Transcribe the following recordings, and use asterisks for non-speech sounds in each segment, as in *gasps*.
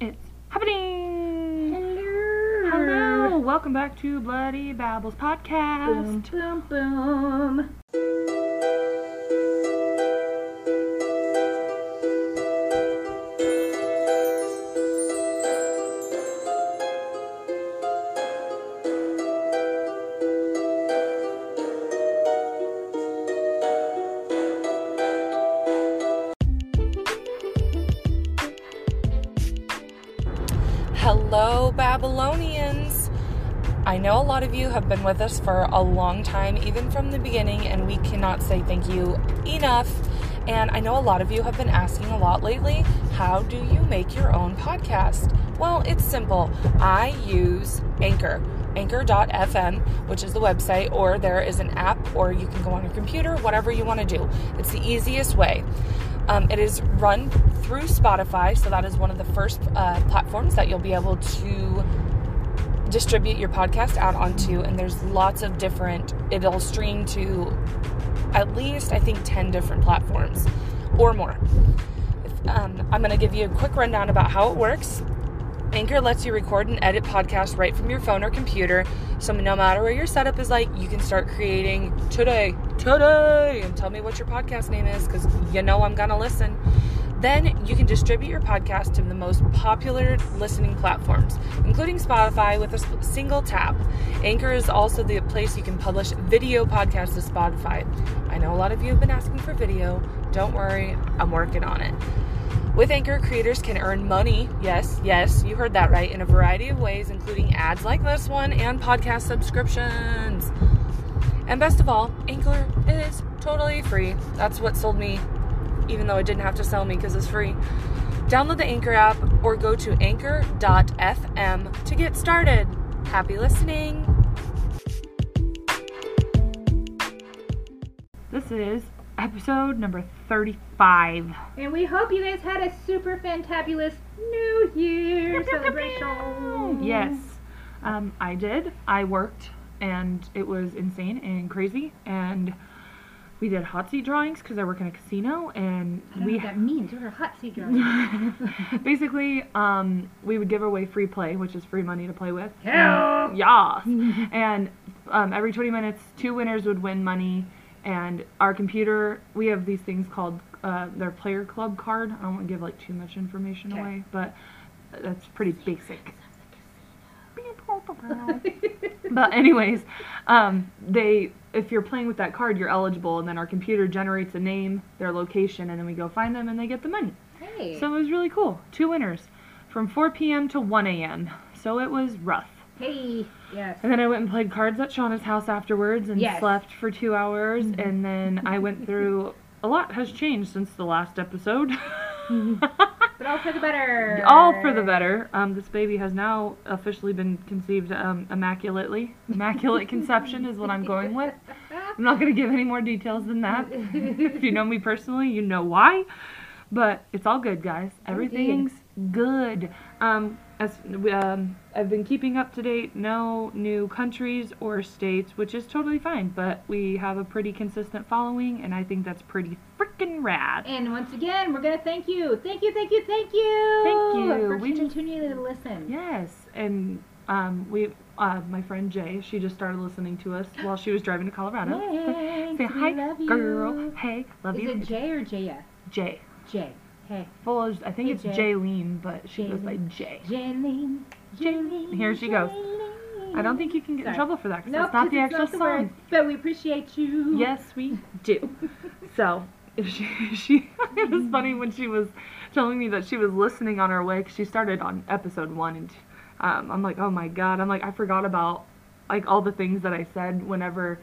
It's happening! Hello. Hello! Welcome back to Bloody Babbles Podcast. Boom, boom, boom. Been with us for a long time, even from the beginning, and we cannot say thank you enough. And I know a lot of you have been asking a lot lately how do you make your own podcast? Well, it's simple. I use Anchor, anchor.fm, which is the website, or there is an app, or you can go on your computer, whatever you want to do. It's the easiest way. Um, it is run through Spotify, so that is one of the first uh, platforms that you'll be able to distribute your podcast out onto. And there's lots of different, it'll stream to at least, I think, 10 different platforms or more. Um, I'm going to give you a quick rundown about how it works. Anchor lets you record and edit podcasts right from your phone or computer. So no matter where your setup is like, you can start creating today, today, and tell me what your podcast name is because you know I'm going to listen. Then you can distribute your podcast to the most popular listening platforms, including Spotify, with a single tap. Anchor is also the place you can publish video podcasts to Spotify. I know a lot of you have been asking for video. Don't worry, I'm working on it. With Anchor, creators can earn money. Yes, yes, you heard that right, in a variety of ways, including ads like this one and podcast subscriptions. And best of all, Anchor is totally free. That's what sold me, even though it didn't have to sell me because it's free. Download the Anchor app or go to anchor.fm to get started. Happy listening. This is episode number 35. And we hope you guys had a super fantabulous New Year celebration. Yes, um, I did. I worked, and it was insane and crazy. And we did hot seat drawings because I work in a casino, and I don't know we that means. Are hot seat drawings? *laughs* basically um, we would give away free play, which is free money to play with. Hell. Yes. and um, every 20 minutes, two winners would win money. And our computer, we have these things called uh, their player club card. I don't want to give like too much information Okay. away, but that's pretty basic. but anyways, um, they if you're playing with that card, you're eligible, and then our computer generates a name, their location, and then we go find them, and they get the money. hey. So it was really cool. Two winners from 4 p.m. to 1 a.m. So it was rough. hey. Yes. And then I went and played cards at Shauna's house afterwards and Yes. Mm-hmm. slept for two hours. And then I went through *laughs* a lot has changed since the last episode. *laughs* But all for the better. All for the better. Um, this baby has now officially been conceived um, immaculately. Immaculate *laughs* conception is what I'm going with. I'm not going to give any more details than that. if you know me personally, you know why. But it's all good, guys. Everything's good. Um, as um, I've been keeping up to date, no new countries or states, which is totally fine. But we have a pretty consistent following, and I think that's pretty freaking rad. And once again, we're gonna thank you, thank you, thank you, thank you, Thank you. for We continuing to listen. Yes, and um, we, uh, my friend Jay, she just started listening to us *gasps* while she was driving to Colorado. Yay, Say hi, love you. girl. Hey, love Is you. Is it Jay or Jaya? Jay. Jay. Hey. I think Hey, it's Jay. Jaylene, but she goes by Jay. Jaylene. Jaylene. Here she goes. I don't think you can get in trouble for that because Nope, that's not the it's actual not the actual song. word, but we appreciate you. Yes, we do. *laughs* so *laughs* she, she it was funny when she was telling me that she was listening on her way because she started on episode one, and um, I'm like, oh my god, I'm like, I forgot about like all the things that I said whenever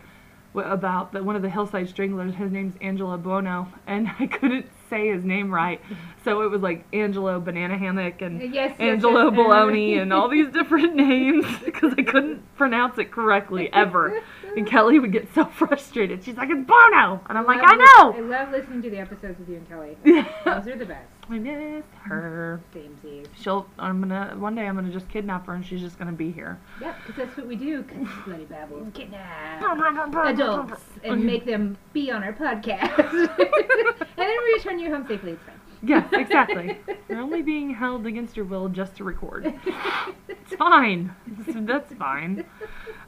about the, one of the hillside stranglers. His name's Angelo Buono, and *laughs* I couldn't say his name right, *laughs* so it was like Angelo Banana Hammock and Yes, Angelo *laughs* yes. Baloney and all these different *laughs* names because I couldn't pronounce it correctly ever. And Kelly would get so frustrated. She's like, "It's Bono," and I'm like, "I know! I love listening to the episodes with you and Kelly. Those are the best. I miss her. Samesies. She'll. I'm gonna. One day I'm gonna just kidnap her and she's just gonna be here. Yep, because that's what we do. Bloody babble. Kidnap adults and make them be on our podcast. *laughs* and then we return you home safely. It's fine. Yes, exactly. You're only being held against your will just to record. *laughs* It's fine. That's fine.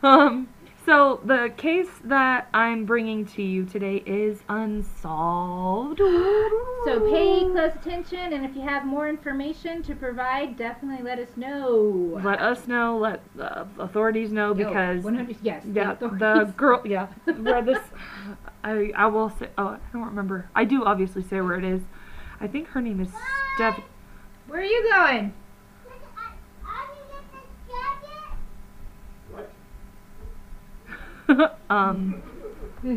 Um, so the case that I'm bringing to you today is unsolved. So pay close attention, and if you have more information to provide, definitely let us know. Let us know. Let the authorities know because 100, yes. yeah, the authorities. *laughs* girl. Yeah, *laughs* where this. I I will say. Oh, I don't remember. I do obviously say where it is. I think her name is Steph. Where are you going? *laughs* um.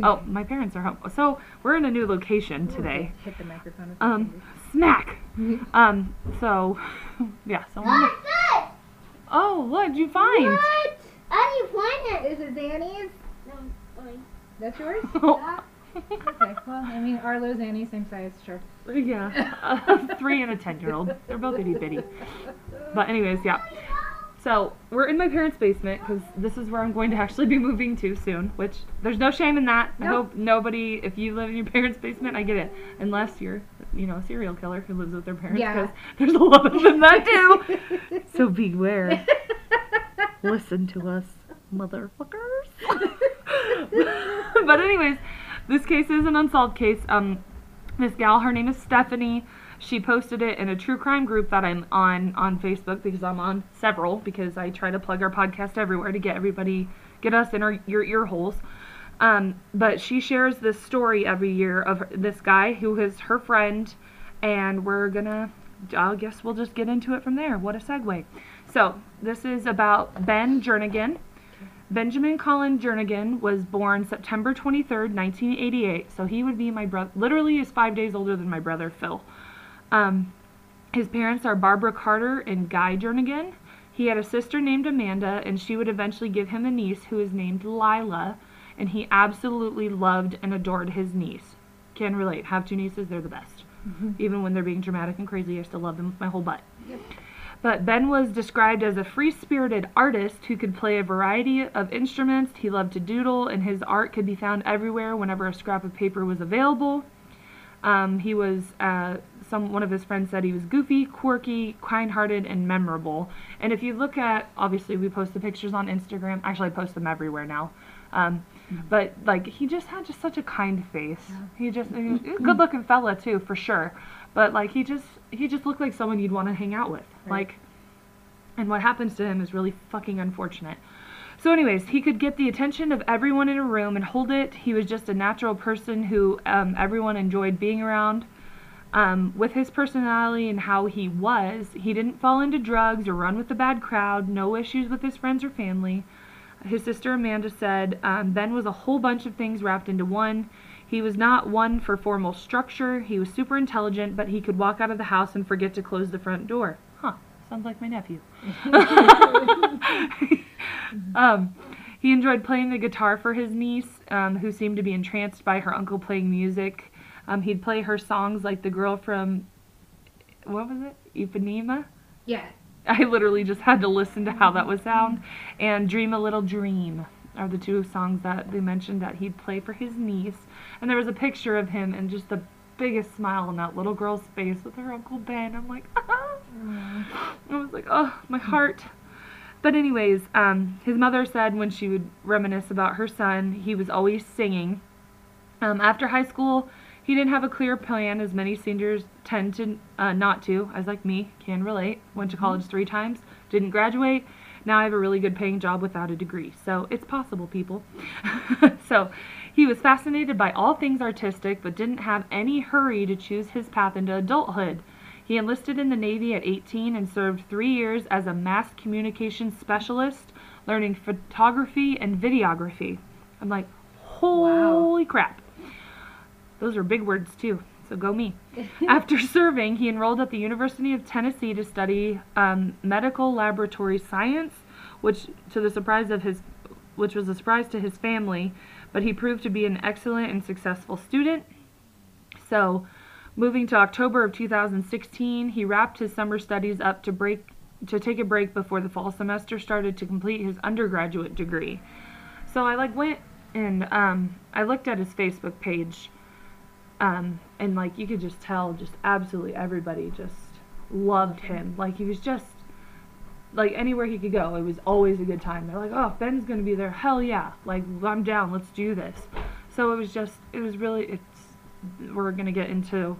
Oh, my parents are home. So we're in a new location today. Hit the microphone. with Um, your smack. *laughs* Um. So, *laughs* yeah. So. I'm, oh, what'd you find? What? I didn't find it. Is it Danny's? No, mine. That's yours? Oh. Okay. Well, I mean, Arlo, Zanny, same size, sure. yeah, a three and a ten year old. They're both itty bitty. But anyways, yeah. So we're in my parents' basement because this is where I'm going to actually be moving to soon. Which there's no shame in that. I hope nobody, if you live in your parents' basement, I get it. Unless you're, you know, a serial killer who lives with their parents. Yeah. Because there's a lot of them that do. *laughs* So beware. *laughs* Listen to us, motherfuckers. *laughs* but anyways, this case is an unsolved case. Um, this gal, her name is Stephanie. She posted it in a true crime group that I'm on on Facebook because I'm on several because I try to plug our podcast everywhere to get everybody, get us in our your ear holes. Um, but she shares this story every year of this guy who is her friend, and we're gonna, I guess we'll just get into it from there. What a segue. So this is about Ben Jernigan. Benjamin Colin Jernigan was born September 23rd, 1988. So he would be my brother, literally is five days older than my brother Phil. Um, his parents are Barbara Carter and Guy Jernigan. He had a sister named Amanda, and she would eventually give him a niece who is named Lila, and he absolutely loved and adored his niece. Can relate. Have two nieces, they're the best. Even when they're being dramatic and crazy, I still love them with my whole butt. But Ben was described as a free spirited artist who could play a variety of instruments. He loved to doodle, and his art could be found everywhere whenever a scrap of paper was available. Um, he was, uh, some one of his friends said he was goofy, quirky, kind hearted, and memorable. And if you look at, obviously, we post the pictures on Instagram. Actually, I post them everywhere now. Um, But like he just had just such a kind face. He just he was a *clears throat* good looking fella too, for sure. But like he just he just looked like someone you'd want to hang out with. Right. Like and what happens to him is really fucking unfortunate. So, anyways, he could get the attention of everyone in a room and hold it. He was just a natural person who um, everyone enjoyed being around. Um, with his personality and how he was, he didn't fall into drugs or run with the bad crowd, no issues with his friends or family. His sister Amanda said um, Ben was a whole bunch of things wrapped into one. He was not one for formal structure. He was super intelligent, but he could walk out of the house and forget to close the front door. Huh, sounds like my nephew. *laughs* um, he enjoyed playing the guitar for his niece, um, who seemed to be entranced by her uncle playing music. Um, he'd play her songs like the girl from, what was it? Ipanema? Yeah. *laughs* I literally just had to listen to how that would sound. And Dream a Little Dream are the two songs that they mentioned that he'd play for his niece. And there was a picture of him and just the biggest smile on that little girl's face with her Uncle Ben. I'm like, *laughs* I was like, oh, my heart. But anyways, um, his mother said when she would reminisce about her son, he was always singing. Um, after high school, he didn't have a clear plan, as many seniors tend to uh, not to, as like me, can relate. Went to college three times, didn't graduate. Now I have a really good paying job without a degree. So it's possible, people. *laughs* so he was fascinated by all things artistic, but didn't have any hurry to choose his path into adulthood. He enlisted in the Navy at 18 and served three years as a mass communications specialist, learning photography and videography. I'm like, holy crap. Those are big words too, so go me. *laughs* After serving, he enrolled at the University of Tennessee to study um, medical laboratory science, which to the surprise of his, which was a surprise to his family, but he proved to be an excellent and successful student. So, moving to October of 2016, he wrapped his summer studies up to break to take a break before the fall semester started to complete his undergraduate degree. So I like went and um, I looked at his Facebook page Um, and like you could just tell, just absolutely everybody just loved him. Like he was just like anywhere he could go, it was always a good time. They're like, "Oh, Ben's gonna be there. Hell yeah! Like I'm down. Let's do this." So it was just, it was really, it's. We're gonna get into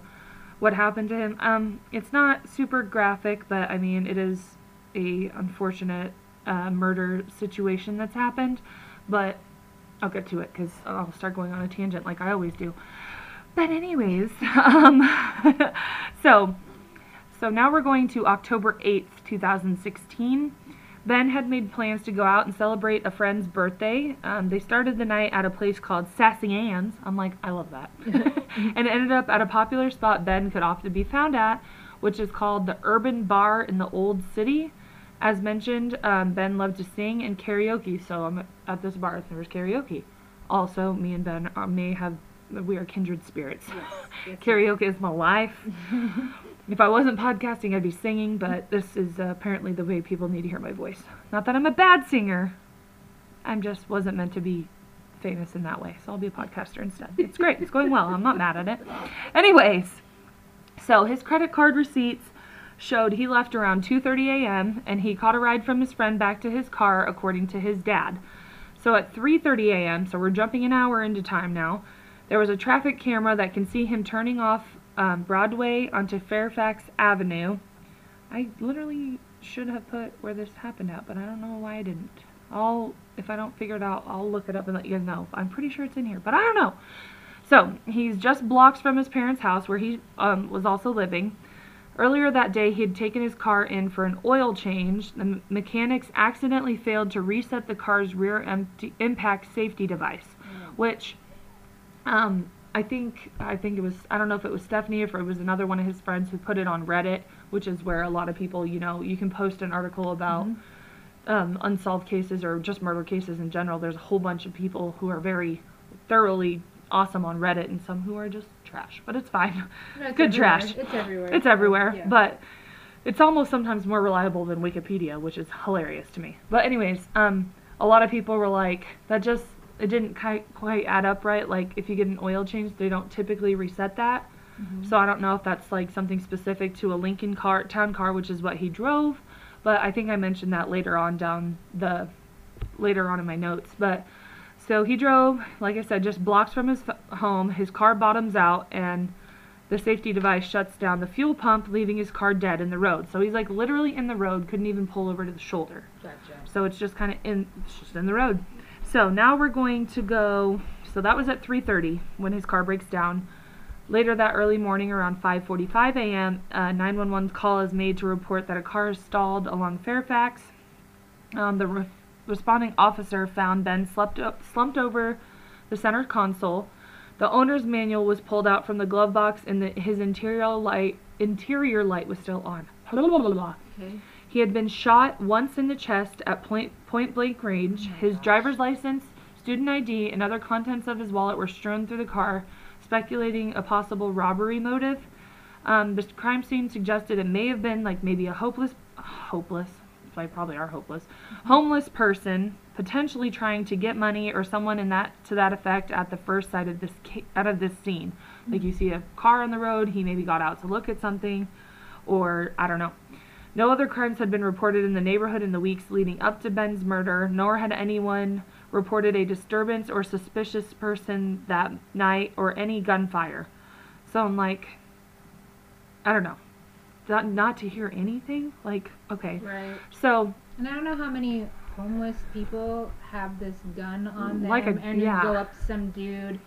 what happened to him. Um, it's not super graphic, but I mean, it is a unfortunate uh, murder situation that's happened. But I'll get to it because I'll start going on a tangent like I always do. But anyways, *laughs* um, *laughs* so so now we're going to October 8th, 2016. Ben had made plans to go out and celebrate a friend's birthday. Um, they started the night at a place called Sassy Ann's. I'm like, I love that. *laughs* and ended up at a popular spot Ben could often be found at, which is called the Urban Bar in the Old City. As mentioned, um, Ben loved to sing and karaoke, so I'm at this bar. There's karaoke. Also, me and Ben are, may have we are kindred spirits. yes, *laughs* karaoke is my life. *laughs* if I wasn't podcasting, I'd be singing, but this is uh, apparently the way people need to hear my voice. Not that I'm a bad singer. I'm just wasn't meant to be famous in that way, so I'll be a podcaster instead. It's great. It's going well. I'm not mad at it. Anyways, so his credit card receipts showed he left around 2:30 a.m. and he caught a ride from his friend back to his car according to his dad. So at 3:30 a.m., so we're jumping an hour into time now, there was a traffic camera that can see him turning off um, Broadway onto Fairfax Avenue. I literally should have put where this happened at, but I don't know why I didn't. I'll, if I don't figure it out, I'll look it up and let you guys know. I'm pretty sure it's in here, but I don't know. So he's just blocks from his parents' house where he um, was also living. Earlier that day, he had taken his car in for an oil change. The mechanics accidentally failed to reset the car's rear empty, impact safety device, which um, I think I think it was I don't know if it was Stephanie or if it was another one of his friends who put it on Reddit, which is where a lot of people, you know, you can post an article about um, unsolved cases or just murder cases in general. There's a whole bunch of people who are very thoroughly awesome on Reddit and some who are just trash, but it's fine. It's Good everywhere. trash. It's everywhere. It's everywhere, Yeah. but it's almost sometimes more reliable than Wikipedia, which is hilarious to me. But anyways, um, a lot of people were like, that just it didn't quite add up right. Like if you get an oil change, they don't typically reset that. Mm-hmm. So I don't know if that's like something specific to a Lincoln car, town car, which is what he drove. But I think I mentioned that later on down the later on in my notes. But so he drove, like I said, just blocks from his f- home. His car bottoms out, and the safety device shuts down the fuel pump, leaving his car dead in the road. So he's like literally in the road, couldn't even pull over to the shoulder. Gotcha. So it's just kind of in, it's just in the road. So now we're going to go. So that was at 3:30 when his car breaks down. Later that early morning, around 5:45 a.m., a 911 call is made to report that a car is stalled along Fairfax. Um, the re- responding officer found Ben slept o- slumped over the center console. The owner's manual was pulled out from the glove box, and the, his interior light interior light was still on. Okay. He had been shot once in the chest at point, point blank range. his driver's license, student ID, and other contents of his wallet were strewn through the car, speculating a possible robbery motive. Um, the crime scene suggested it may have been like maybe a hopeless, hopeless, they probably are hopeless, homeless person potentially trying to get money or someone in that to that effect at the first sight of this out of this scene. Like you see a car on the road, he maybe got out to look at something, or I don't know. No other crimes had been reported in the neighborhood in the weeks leading up to Ben's murder, nor had anyone reported a disturbance or suspicious person that night or any gunfire. So I'm like, I don't know. Not, not to hear anything? Like, okay. Right. So, And I don't know how many homeless people have this gun on them Like a- and yeah. go up to some dude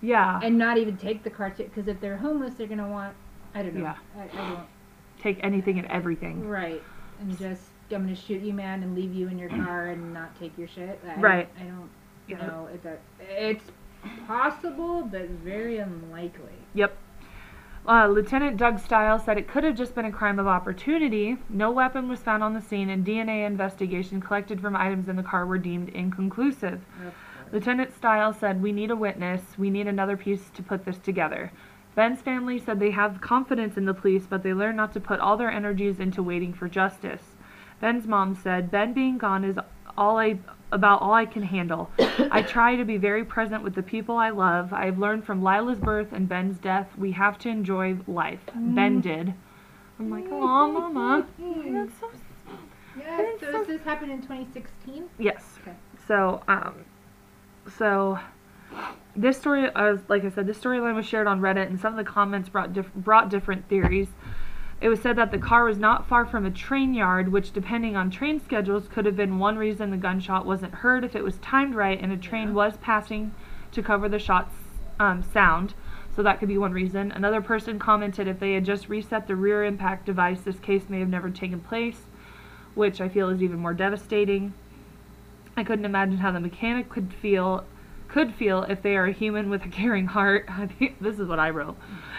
yeah. and not even take the car because if they're homeless, they're gonna want. I don't know. Yeah. I, I don't. Take anything and everything. Right. And just I'm gonna shoot you, man, and leave you in your car and not take your shit. I, Right. I don't Yeah. know. It's a, it's possible, but very unlikely. Yep. Uh, Lieutenant Doug Stiles said it could have just been a crime of opportunity. No weapon was found on the scene, and DNA investigation collected from items in the car were deemed inconclusive. Lieutenant Stiles said, We need a witness. We need another piece to put this together. Ben's family said they have confidence in the police, but they learn not to put all their energies into waiting for justice. Ben's mom said, Ben being gone is all I about all I can handle. *coughs* I try to be very present with the people I love. I've learned from Lila's birth and Ben's death, we have to enjoy life. Ben did. I'm like, oh, mama. That's so Yes. So this happened in 2016. Yes. Okay. So, um, so this story, uh, like I said, this storyline was shared on Reddit, and some of the comments brought diff- brought different theories. It was said that the car was not far from a train yard, which, depending on train schedules, could have been one reason the gunshot wasn't heard if it was timed right and a train was passing to cover the shot's um, sound. So that could be one reason. Another person commented if they had just reset the rear impact device, this case may have never taken place, which I feel is even more devastating. I couldn't imagine how the mechanic could feel could feel if they are a human with a caring heart. *laughs* This is what I wrote.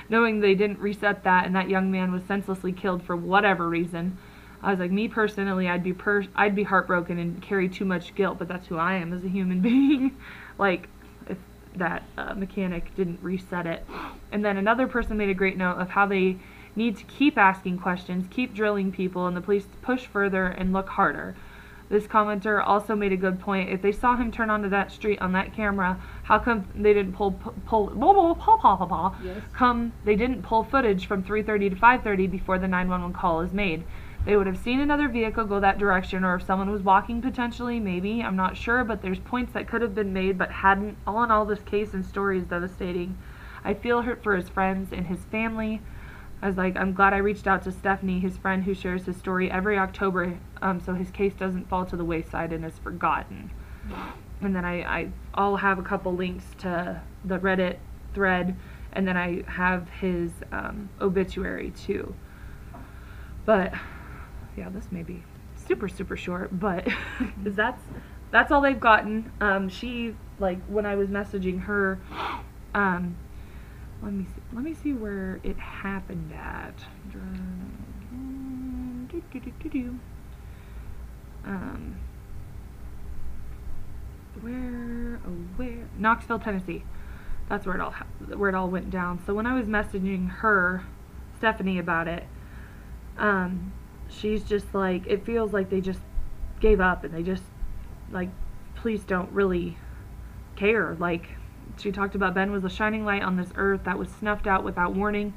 Knowing they didn't reset that and that young man was senselessly killed for whatever reason. I was like, me personally, I'd be per- I'd be heartbroken and carry too much guilt, but that's who I am as a human *laughs* being. like, if that uh, mechanic didn't reset it. And then another person made a great note of how they need to keep asking questions, keep drilling people, and the police push further and look harder. This commenter also made a good point. If they saw him turn onto that street on that camera, how come they didn't pull pull blah, blah, blah, blah, blah, blah, Yes. come they didn't pull footage from 3:30 to 5:30 before the 911 call is made? They would have seen another vehicle go that direction, or if someone was walking potentially, maybe I'm not sure. But there's points that could have been made, but hadn't. All in all, this case and story is devastating. I feel hurt for his friends and his family. I was like, I'm glad I reached out to Stephanie, his friend who shares his story every October, um, so his case doesn't fall to the wayside and is forgotten. And then I, I, I'll have a couple links to the Reddit thread, and then I have his um, obituary too. But yeah, this may be super super short, but 'cause *laughs* that's that's all they've gotten. Um, she like when I was messaging her, um, let me see, let me see where it happened at. Um, where oh where Knoxville, Tennessee. That's where it all where it all went down. So when I was messaging her, Stephanie about it, um, she's just like it feels like they just gave up and they just like police don't really care. Like she talked about Ben was a shining light on this earth that was snuffed out without warning.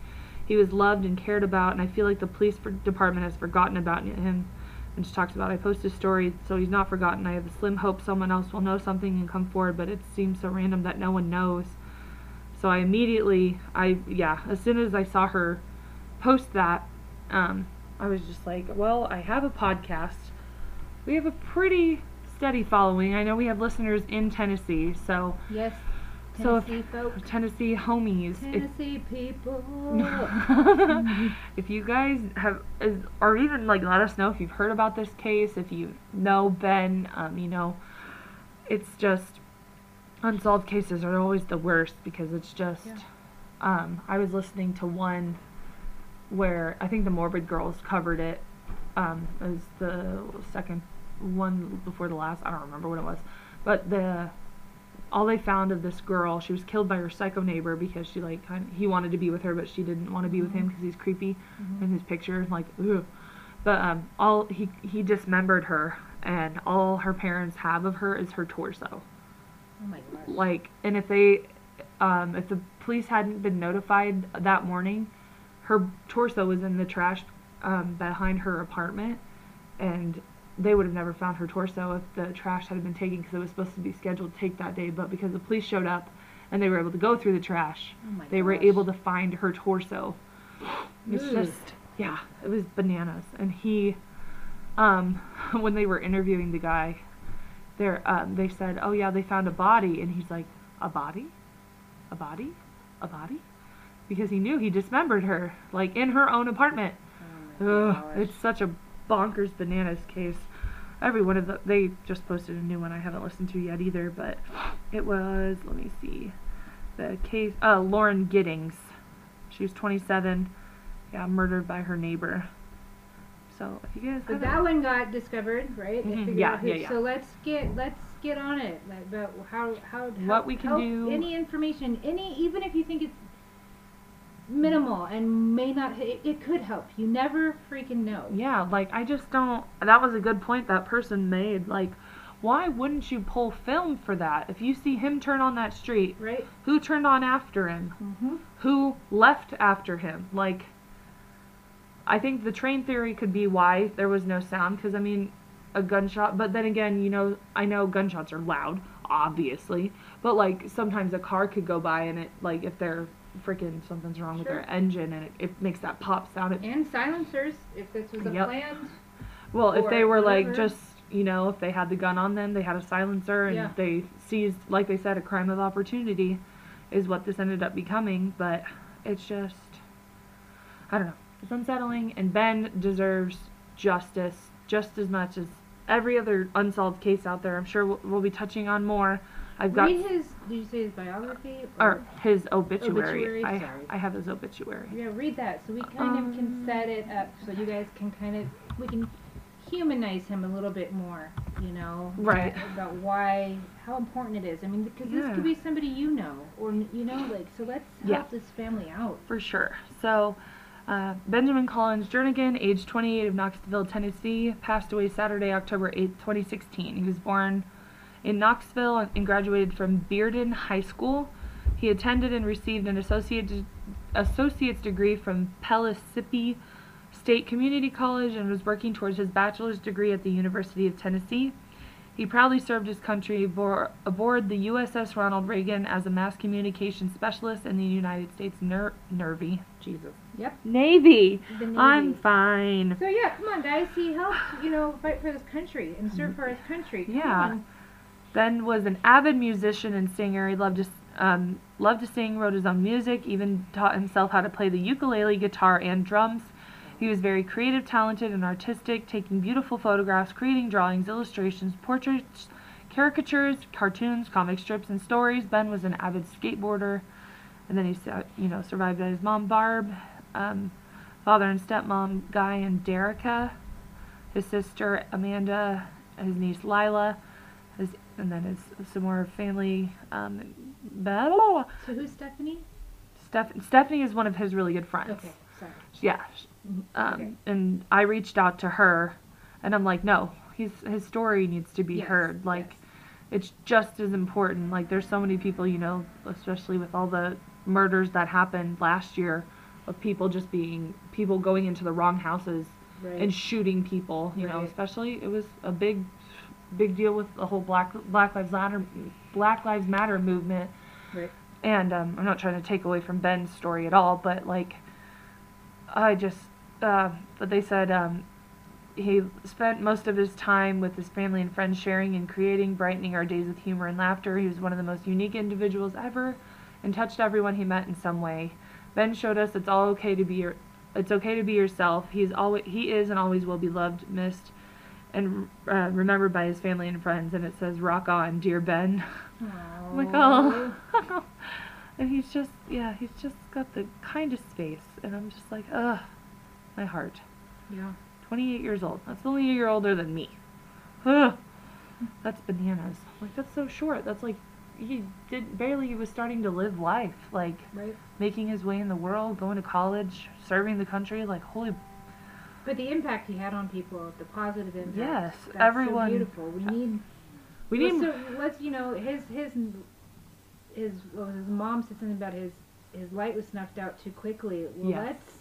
He was loved and cared about, and I feel like the police department has forgotten about him. And she talks about, I post his story, so he's not forgotten. I have a slim hope someone else will know something and come forward, but it seems so random that no one knows. So I immediately, I yeah, as soon as I saw her post that, um, I was just like, well, I have a podcast. We have a pretty steady following. I know we have listeners in Tennessee, so Yes. So if- Tennessee folk. Tennessee homies. If, Tennessee people. *laughs* if you guys have, is, or even like let us know if you've heard about this case, if you know Ben, um, you know, it's just unsolved cases are always the worst because it's just. Yeah. Um, I was listening to one where I think the Morbid Girls covered it. Um, it was the second one before the last. I don't remember what it was, but the all they found of this girl, she was killed by her psycho neighbor because she like kind of, he wanted to be with her, but she didn't want to be with him because he's creepy in his picture, like ugh. But um, all he he dismembered her, and all her parents have of her is her torso. Oh my gosh. Like, and if they, um, if the police hadn't been notified that morning, her torso was in the trash um, behind her apartment, and they would have never found her torso if the trash had been taken because it was supposed to be scheduled to take that day. But because the police showed up and they were able to go through the trash, Oh they were able to find her torso. It's just, yeah, it was bananas. And he, um, *laughs* when they were interviewing the guy, there, um, they said, "Oh yeah, they found a body," and he's like, "A body, a body, a body," because he knew he dismembered her, like in her own apartment. Oh Ugh, it's such a bonkers bananas case. Every one of the they just posted a new one I haven't listened to yet either, but it was let me see. The case uh Lauren Giddings. She was 27. Yeah, murdered by her neighbor. So, if you guys But that one got discovered, right? They Mhm, figured yeah, out who- yeah, yeah. So let's get let's get on it like, about how how What how- we can do- Any information, any even if you think it's minimal and may not, it, it could help. You never freaking know. Yeah, like I just don't. That was a good point that person made. Like, why wouldn't you pull film for that? If you see him turn on that street, Right? who turned on after him? Mm-hmm. Who left after him? Like, I think the train theory could be why there was no sound, because I mean, a gunshot, but then again, you know, I know gunshots are loud, obviously, but like sometimes a car could go by and it, like, if they're freaking something's wrong with their engine and it, it makes that pop sound, it And silencers, if this was a Yep. planned. Well, if they were like just, you know, if they had the gun on them, they had a silencer, and Yeah. they seized, like they said, a crime of opportunity, is what this ended up becoming. But it's just, I don't know, it's unsettling, and Ben deserves justice just as much as every other unsolved case out there. I'm sure we'll, we'll be touching on more. I've got Read his, did you say his biography? or his obituary. Obituary, I sorry. I have his obituary. Yeah, read that so we kind of can Um, set it up so you guys can kind of, we can humanize him a little bit more, you know? Right. About why, how important it is. I mean, because this could be somebody you know, or, you know, like, so let's Yeah. help this family out. For sure. So, uh, Benjamin Collins Jernigan, age 28 of Knoxville, Tennessee, passed away Saturday, October 8th, 2016. He was born in Knoxville and graduated from Bearden High School. He attended and received an associate, associate's degree from Pellissippi State Community College and was working towards his bachelor's degree at the University of Tennessee. He proudly served his country aboard the USS Ronald Reagan as a mass communication specialist in the United States Ner- Navy. Jesus. Yep. Navy. Navy. I'm fine. So yeah, come on, guys. He helped, you know, fight for this country and serve for his country. Come Yeah. on. Ben was an avid musician and singer. He loved to um, loved to sing, wrote his own music, even taught himself how to play the ukulele, guitar, and drums. He was very creative, talented, and artistic, taking beautiful photographs, creating drawings, illustrations, portraits, caricatures, cartoons, comic strips, and stories. Ben was an avid skateboarder, and then he, you know, survived by his mom Barb, um, father and stepmom Guy and Derica, his sister Amanda, his niece Lila, his, and then his some more family. Um, blah. So who's Stephanie? Steph- Stephanie is one of his really good friends. Okay, sorry. Yeah. Um, okay. And I reached out to her, and I'm like, no, he's his story needs to be Yes, heard. Like, yes. it's just as important. Like, there's so many people, you know, especially with all the murders that happened last year, of people just being people going into the wrong houses Right. and shooting people. You know, especially it was a big, big deal with the whole Black Black Lives Matter Black Lives Matter movement. Right. And um, I'm not trying to take away from Ben's story at all, but like, I just, uh, but they said um, he spent most of his time with his family and friends, sharing and creating, brightening our days with humor and laughter. He was one of the most unique individuals ever, and touched everyone he met in some way. Ben showed us it's all okay to be your, it's okay to be yourself. He's always, he is and always will be loved, missed, and uh, remembered by his family and friends. And it says, "Rock on, dear Ben." I'm like, oh. *laughs* and he's just, yeah, he's just got the kindest face. And I'm just like, ugh, my heart. Yeah. 28 years old. That's only a year older than me. Ugh. That's bananas. Like, that's so short. That's like, he did barely, he was starting to live life. Like, Right. making his way in the world, going to college, serving the country. Like, holy, But the impact he had on people, the positive impact. Yes, everyone- So beautiful. We need. we well, need, So let's you know his his his was his mom said something about his his light was snuffed out too quickly. Well, Yes. let's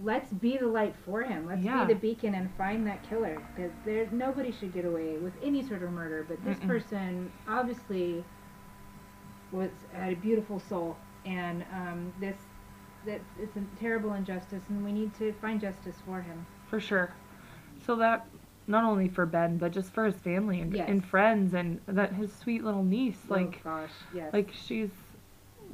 let's be the light for him. Let's Yeah. be the beacon and find that killer because there nobody should get away with any sort of murder. But this Mm-mm. person obviously was had a beautiful soul, and um, this that it's a terrible injustice, and we need to find justice for him. for sure. So that, not only for Ben, but just for his family and, Yes. and friends and that his sweet little niece. Oh, like, oh gosh, yes, like she's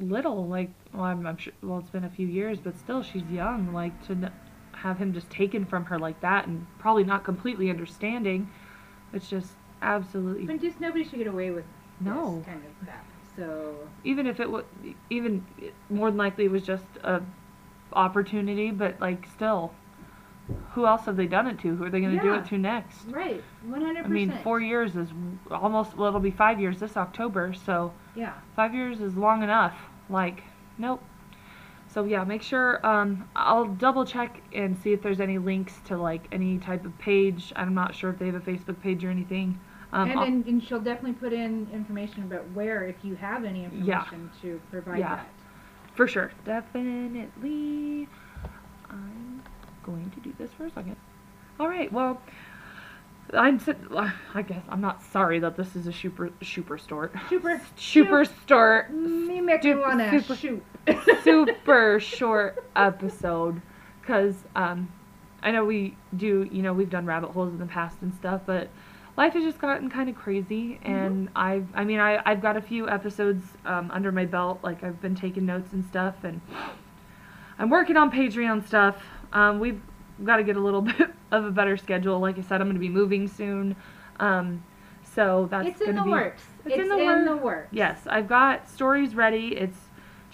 little like well I'm, I'm sure well it's been a few years but still she's young like to n- have him just taken from her like that and probably not completely understanding it's just absolutely but just nobody should get away with No. this kind of stuff. So even if it was even more than likely it was just a opportunity but like still who else have they done it to who are they going to do it to next right, one hundred i mean four years is almost well it'll be five years this october so Yeah, five years is long enough. Like, nope. So yeah, make sure um, I'll double check and see if there's any links to like any type of page. I'm not sure if they have a Facebook page or anything. Um, and then and she'll definitely put in information about where, if you have any Yeah. information to provide Yeah. that. For sure. Definitely. I'm going to do this for a second. All right. Well, I'm. I guess I'm not sorry that this is a super super store. Super, Super store. Me make me Stu- wanna super- shoot. super *laughs* short episode because um, I know we do, you know, we've done rabbit holes in the past and stuff, but life has just gotten kind of crazy. And I've, I mean, I, I've got a few episodes um, under my belt, like I've been taking notes and stuff, and I'm working on Patreon stuff. Um, we've got to get a little *laughs* bit of a better schedule. Like I said, I'm going to be moving soon. Um, so that's it's in the be, works. It's, in, the, in works. the works. Yes, I've got stories ready. It's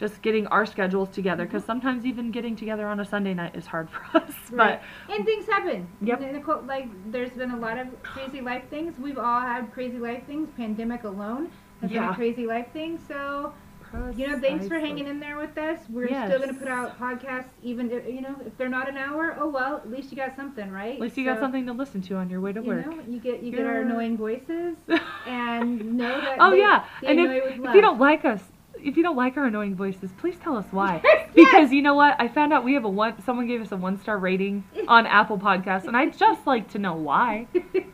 just getting our schedules together Mm-hmm. because sometimes even getting together on a Sunday night is hard *laughs* for us. Right. But And things happen. Yep. Nicole, like, there's been a lot of crazy life things. We've all had crazy life things. Pandemic alone has been a crazy life thing. So, you know, thanks for hanging in there with us. We're still going to put out podcasts, even if, you know, if they're not an hour. Oh well, at least you got something, right? At least you got something to listen to on your way to You work. know, you get you get our annoying voices *laughs* and know that. oh they, yeah, they and if, if you don't like us, if you don't like our annoying voices, please tell us why. *laughs* Yes. Because you know what, I found out we have a one. Someone gave us a one star rating on *laughs* Apple Podcasts, and I'd just like to know why. *laughs*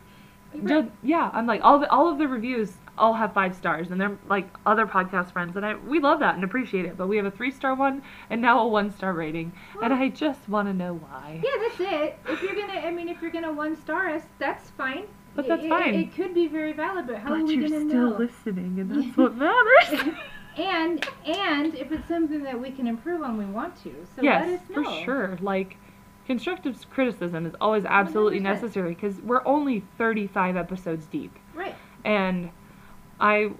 Just, yeah, I'm like all the all of the reviews all have five stars, and they're like other podcast friends, and I we love that and appreciate it. But we have a three star one and now a one star rating, and I just want to know why. Yeah, that's it. If you're gonna, I mean, if you're gonna one star us, that's fine. But that's it, fine. It, it could be very valid, but how are we gonna know? but you're still listening, and that's what matters. And and if it's something that we can improve on, we want to. So yes, let us know. for sure. Like constructive criticism is always absolutely 100%. necessary because we're only 35 episodes deep. Right. and I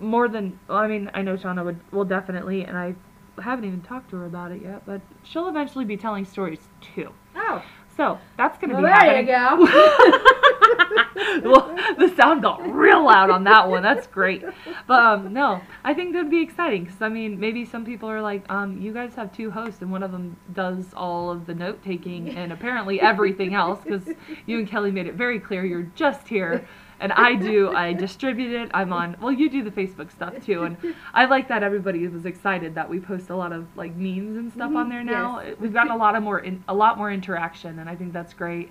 more than well, I mean I know Shauna would will definitely and I haven't even talked to her about it yet, but she'll eventually be telling stories too. Oh, So that's gonna well, be there you go. *laughs* *laughs* *laughs* well, the sound got real loud on that one. That's great. But um, no, I think that'd be exciting because I mean, maybe some people are like, um, you guys have two hosts and one of them does all of the note taking and apparently everything else because you and Kelly made it very clear you're just here. And I do, I distribute it. I'm on, well, you do the Facebook stuff too. And I like that everybody was excited that we post a lot of like memes and stuff on Mhm, there now. yes. We've gotten a lot of more, in, a lot more interaction and I think that's great.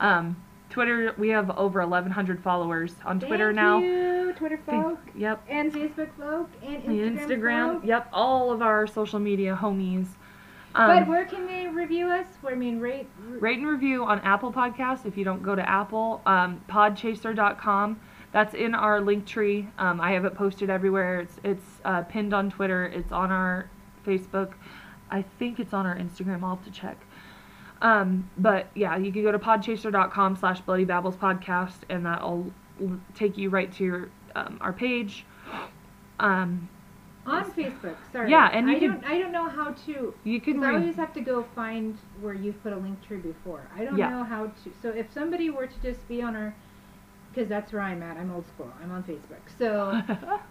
Um, Twitter, we have over 1,100 followers on Twitter Thank now. You, Twitter folk Yep. and Facebook folk and Instagram. Instagram. folk. Yep. All of our social media homies. Um, but where can they review us? Where I mean, rate. r- rate and review on Apple Podcasts if you don't go to Apple. Um, podchaser.com. That's in our link tree. Um, I have it posted everywhere. It's it's uh, pinned on Twitter. It's on our Facebook. I think it's on our Instagram. I'll have to check. Um, but yeah, you can go to podchaser.com slash bloody babbles podcast and that'll take you right to your um, our page. Um, on Facebook. Sorry. Yeah, and I can- don't. I don't know how to. you can Because I always have to go find where you've put a link tree before. I don't Yeah. know how to. So if somebody were to just be on our, because that's where I'm at. I'm old school. I'm on Facebook. So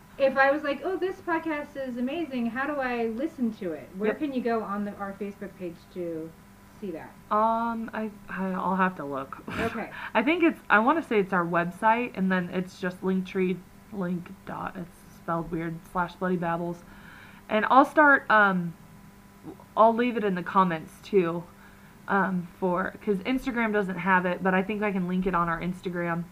*laughs* if I was like, oh, this podcast is amazing. How do I listen to it? Where Yep. can you go on the, our Facebook page to see that? um, I I'll have to look. Okay. *laughs* I think it's I want to say it's our website and then it's just linktree link dot it's spelled weird slash bloody babbles, and I'll start um I'll leave it in the comments too um for because Instagram doesn't have it but I think I can link it on our Instagram.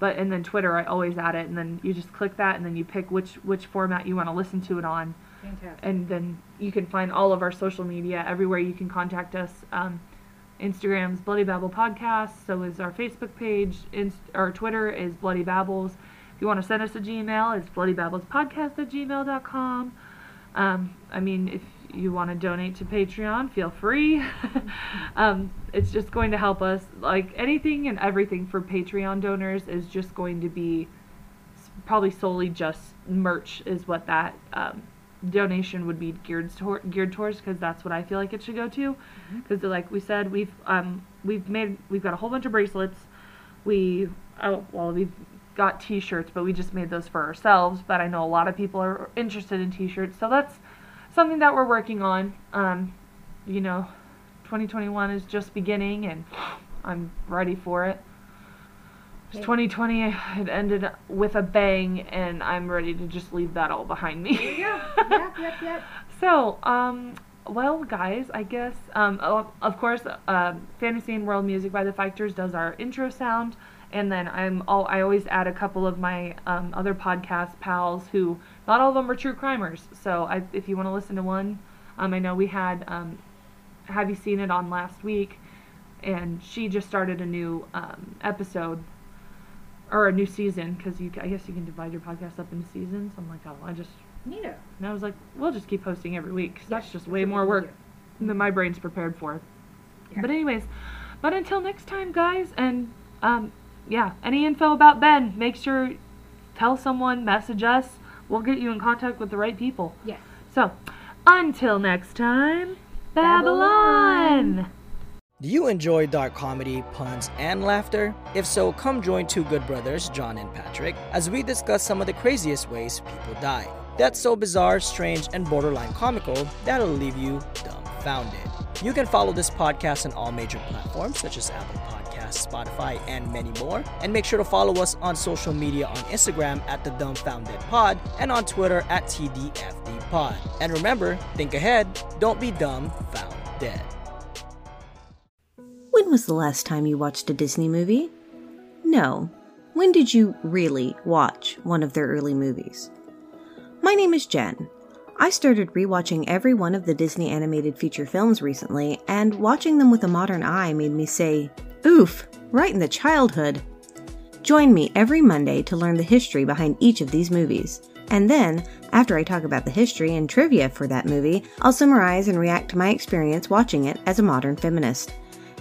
But and then Twitter, I always add it, and then you just click that, and then you pick which which format you want to listen to it on, Fantastic. and then you can find all of our social media everywhere you can contact us. Um, Instagram's Bloody Babble Podcast. So is our Facebook page. Inst- our Twitter is Bloody Babbles. If you want to send us a Gmail, it's Bloody Babbles Podcast at gmail.com. Um, I mean, if you want to donate to Patreon, feel free. *laughs* um, it's just going to help us. Like anything and everything for Patreon donors is just going to be probably solely just merch, is what that um, donation would be geared tor- geared towards because that's what I feel like it should go to. Because like we said, we've um, we've made we've got a whole bunch of bracelets. We oh well we've got T-shirts, but we just made those for ourselves. But I know a lot of people are interested in T-shirts, so that's something that we're working on. Um, you know, 2021 is just beginning, and I'm ready for it. Hey. 2020 had ended with a bang, and I'm ready to just leave that all behind me. Go. *laughs* yep, yep, yep. So, um, well, guys, I guess, um, of, of course, uh, Fantasy and World Music by the Fighters does our intro sound, and then I'm all, I always add a couple of my um, other podcast pals who, not all of them are true crimers. So, I, if you want to listen to one, um, I know we had, um, have you seen it on last week, and she just started a new um, episode or a new season because you, I guess you can divide your podcast up into seasons. I'm like, oh, I just Neato. and I was like, we'll just keep posting every week 'cause that's just way more work than my brain's prepared for. Yeah. But anyways, but until next time, guys, and um, yeah, any info about Ben, make sure tell someone, message us. We'll get you in contact with the right people. Yes. So, until next time, Babylon. Babylon. Do you enjoy dark comedy, puns, and laughter? If so, come join two good brothers, John and Patrick, as we discuss some of the craziest ways people die. That's so bizarre, strange, and borderline comical that'll leave you dumbfounded. You can follow this podcast on all major platforms such as Apple Podcasts, Spotify, and many more. And make sure to follow us on social media on Instagram at the Dumbfounded Pod and on Twitter at TDFD Pod. And remember, think ahead, don't be dumb found dead. When was the last time you watched a Disney movie? No. When did you really watch one of their early movies? My name is Jen. I started rewatching every one of the Disney animated feature films recently, and watching them with a modern eye made me say, Oof, right in the childhood. Join me every Monday to learn the history behind each of these movies. And then, after I talk about the history and trivia for that movie, I'll summarize and react to my experience watching it as a modern feminist.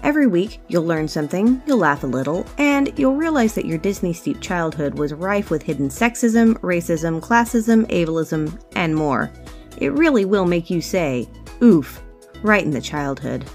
Every week, you'll learn something, you'll laugh a little, and you'll realize that your Disney steeped childhood was rife with hidden sexism, racism, classism, ableism, and more. It really will make you say, oof, right in the childhood.